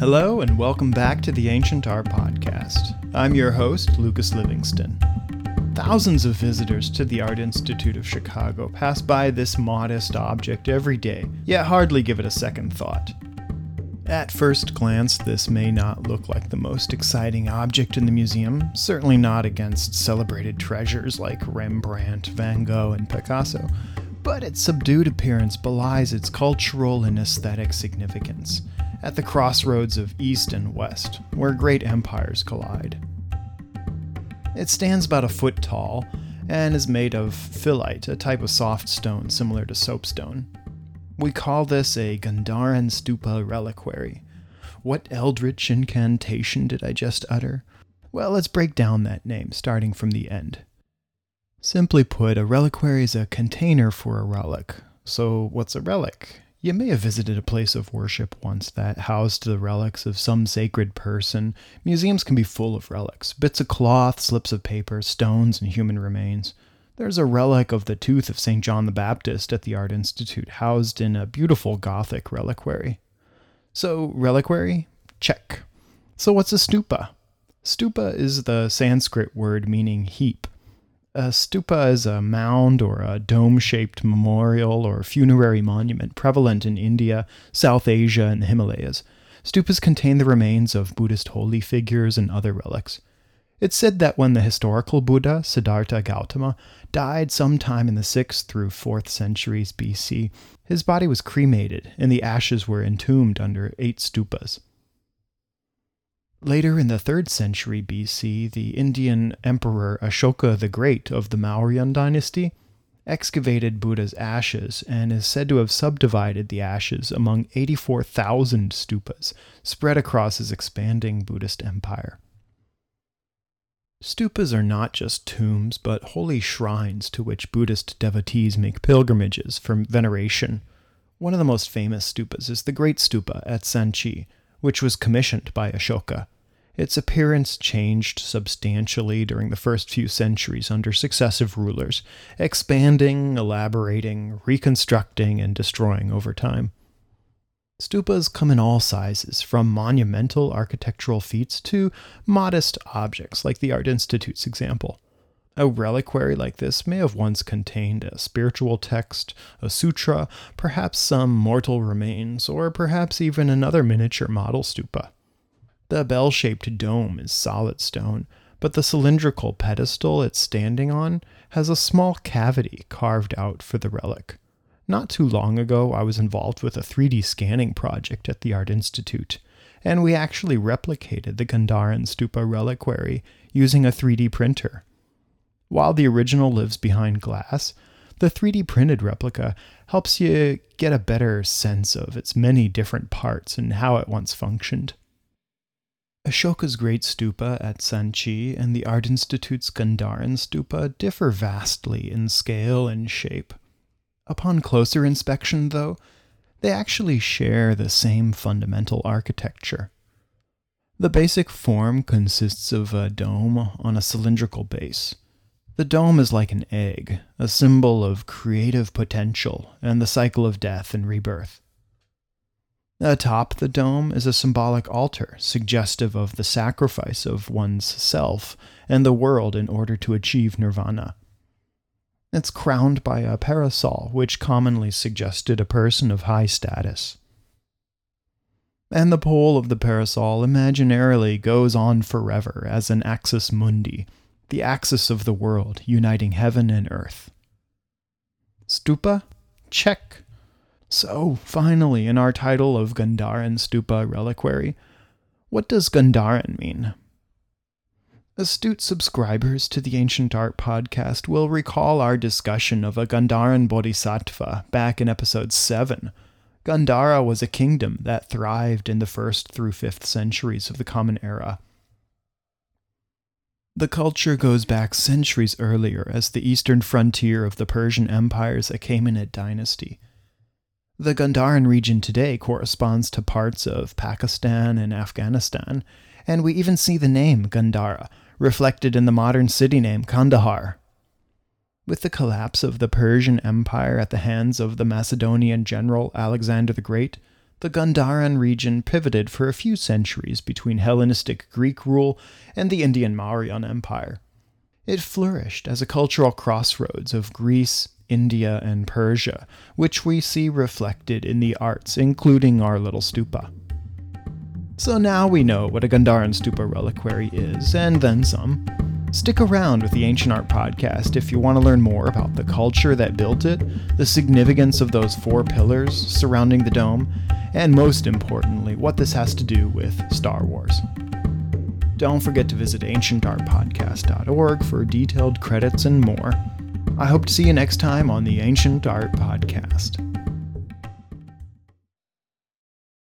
Hello, and welcome back to the Ancient Art Podcast. I'm your host, Lucas Livingston. Thousands of visitors to the Art Institute of Chicago pass by this modest object every day, yet hardly give it a second thought. At first glance, this may not look like the most exciting object in the museum, certainly not against celebrated treasures like Rembrandt, Van Gogh, and Picasso, but its subdued appearance belies its cultural and aesthetic significance at the crossroads of East and West, where great empires collide. It stands about a foot tall and is made of phyllite, a type of soft stone similar to soapstone. We call this a Gandharan Stupa reliquary. What eldritch incantation did I just utter? Well, let's break down that name, starting from the end. Simply put, a reliquary is a container for a relic. So, what's a relic? You may have visited a place of worship once that housed the relics of some sacred person. Museums can be full of relics bits of cloth, slips of paper, stones, and human remains. There's a relic of the tooth of St. John the Baptist at the Art Institute, housed in a beautiful Gothic reliquary. So, reliquary? Check. So, what's a stupa? Stupa is the Sanskrit word meaning heap. A stupa is a mound or a dome shaped memorial or funerary monument prevalent in India, South Asia, and the Himalayas. Stupas contain the remains of Buddhist holy figures and other relics. It's said that when the historical Buddha, Siddhartha Gautama, died sometime in the 6th through 4th centuries BC, his body was cremated and the ashes were entombed under eight stupas. Later in the 3rd century BC, the Indian emperor Ashoka the Great of the Mauryan dynasty excavated Buddha's ashes and is said to have subdivided the ashes among 84,000 stupas spread across his expanding Buddhist empire. Stupas are not just tombs, but holy shrines to which Buddhist devotees make pilgrimages for veneration. One of the most famous stupas is the Great Stupa at Sanchi, which was commissioned by Ashoka. Its appearance changed substantially during the first few centuries under successive rulers, expanding, elaborating, reconstructing, and destroying over time. Stupas come in all sizes, from monumental architectural feats to modest objects, like the Art Institute's example. A reliquary like this may have once contained a spiritual text, a sutra, perhaps some mortal remains, or perhaps even another miniature model stupa. The bell shaped dome is solid stone, but the cylindrical pedestal it's standing on has a small cavity carved out for the relic. Not too long ago, I was involved with a 3D scanning project at the Art Institute, and we actually replicated the Gandharan Stupa reliquary using a 3D printer. While the original lives behind glass, the 3D printed replica helps you get a better sense of its many different parts and how it once functioned. Ashoka's Great Stupa at Sanchi and the Art Institute's Gandharan Stupa differ vastly in scale and shape. Upon closer inspection, though, they actually share the same fundamental architecture. The basic form consists of a dome on a cylindrical base. The dome is like an egg, a symbol of creative potential and the cycle of death and rebirth. Atop the dome is a symbolic altar, suggestive of the sacrifice of one's self and the world in order to achieve nirvana. It's crowned by a parasol, which commonly suggested a person of high status. And the pole of the parasol imaginarily goes on forever as an axis mundi, the axis of the world uniting heaven and earth. Stupa? Check. So, finally, in our title of Gandharan Stupa Reliquary, what does Gandharan mean? Astute subscribers to the Ancient Art podcast will recall our discussion of a Gandharan Bodhisattva back in episode 7. Gandhara was a kingdom that thrived in the 1st through 5th centuries of the Common Era. The culture goes back centuries earlier as the eastern frontier of the Persian Empire's Achaemenid dynasty. The Gandharan region today corresponds to parts of Pakistan and Afghanistan, and we even see the name Gandhara reflected in the modern city name Kandahar. With the collapse of the Persian Empire at the hands of the Macedonian general Alexander the Great, the Gandharan region pivoted for a few centuries between Hellenistic Greek rule and the Indian Mauryan Empire. It flourished as a cultural crossroads of Greece, India, and Persia, which we see reflected in the arts, including our little stupa. So now we know what a Gandharan stupa reliquary is, and then some. Stick around with the Ancient Art Podcast if you want to learn more about the culture that built it, the significance of those four pillars surrounding the dome, and most importantly, what this has to do with Star Wars. Don't forget to visit ancientartpodcast.org for detailed credits and more. I hope to see you next time on the Ancient Art Podcast.